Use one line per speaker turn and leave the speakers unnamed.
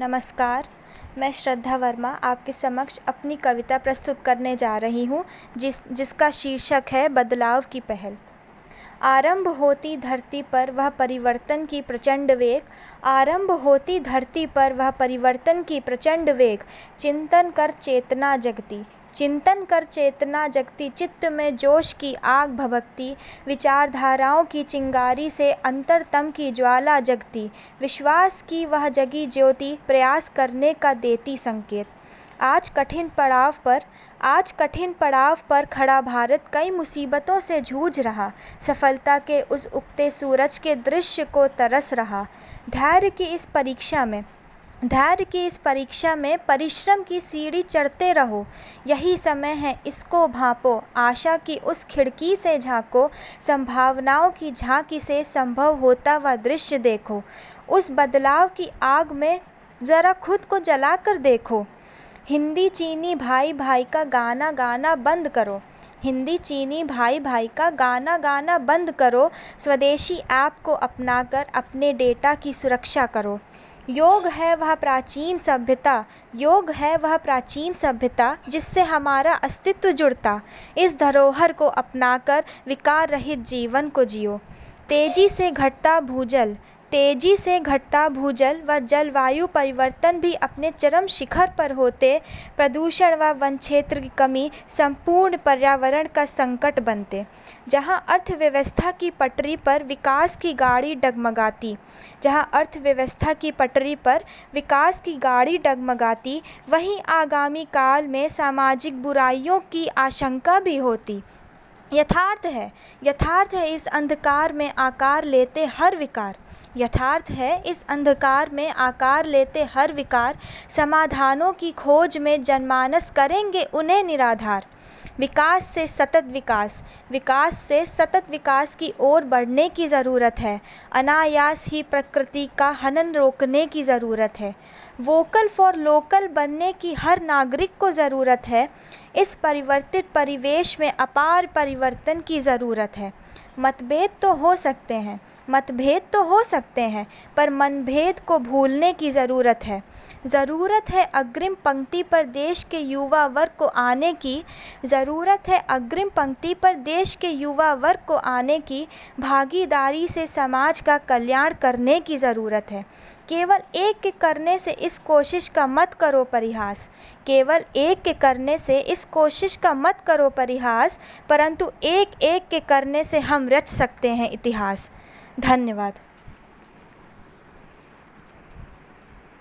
नमस्कार, मैं श्रद्धा वर्मा आपके समक्ष अपनी कविता प्रस्तुत करने जा रही हूँ, जिस, जिसका शीर्षक है बदलाव की पहल। आरंभ होती धरती पर वह परिवर्तन की प्रचंड वेग, आरंभ होती धरती पर वह परिवर्तन की प्रचंड वेग, चिंतन कर चेतना जगती। चिंतन कर चेतना जगती, चित्त में जोश की आग भभकती, विचारधाराओं की चिंगारी से अंतरतम की ज्वाला जगती, विश्वास की वह जगी ज्योति प्रयास करने का देती संकेत। आज कठिन पड़ाव पर, आज कठिन पड़ाव पर खड़ा भारत कई मुसीबतों से जूझ रहा, सफलता के उस उगते सूरज के दृश्य को तरस रहा। धैर्य की इस परीक्षा में धैर्य की इस परीक्षा में परिश्रम की सीढ़ी चढ़ते रहो। यही समय है, इसको भांपो। आशा की उस खिड़की से झांको, संभावनाओं की झांकी से संभव होता वह दृश्य देखो। उस बदलाव की आग में ज़रा खुद को जला कर देखो। हिंदी चीनी भाई भाई का गाना गाना बंद करो। हिंदी चीनी भाई भाई का गाना गाना बंद करो। स्वदेशी ऐप को अपनाकर अपने डेटा की सुरक्षा करो। योग है वह प्राचीन सभ्यता, योग है वह प्राचीन सभ्यता जिससे हमारा अस्तित्व जुड़ता। इस धरोहर को अपनाकर विकार रहित जीवन को जियो। तेज़ी से घटता भूजल तेज़ी से घटता भूजल व जलवायु परिवर्तन भी अपने चरम शिखर पर होते प्रदूषण व वन क्षेत्र की कमी संपूर्ण पर्यावरण का संकट बनते। जहाँ अर्थव्यवस्था की पटरी पर विकास की गाड़ी डगमगाती, जहाँ अर्थव्यवस्था की पटरी पर विकास की गाड़ी डगमगाती, वहीं आगामी काल में सामाजिक बुराइयों की आशंका भी होती। यथार्थ है यथार्थ है इस अंधकार में आकार लेते हर विकार। यथार्थ है, इस अंधकार में आकार लेते हर विकार, समाधानों की खोज में जनमानस करेंगे उन्हें निराधार। विकास से सतत विकास विकास से सतत विकास की ओर बढ़ने की ज़रूरत है। अनायास ही प्रकृति का हनन रोकने की ज़रूरत है। वोकल फॉर लोकल बनने की हर नागरिक को ज़रूरत है। इस परिवर्तित परिवेश में अपार परिवर्तन की ज़रूरत है। मतभेद तो हो सकते हैं मतभेद तो हो सकते हैं, पर मनभेद को भूलने की ज़रूरत है। ज़रूरत है अग्रिम पंक्ति पर देश के युवा वर्ग को आने की। ज़रूरत है अग्रिम पंक्ति पर देश के युवा वर्ग को आने की। भागीदारी से समाज का कल्याण करने की ज़रूरत है। केवल एक के करने से इस कोशिश का मत करो परिहास। केवल एक के करने से इस कोशिश का मत करो परिहास, परंतु एक एक के करने से हम रच सकते हैं इतिहास। धन्यवाद.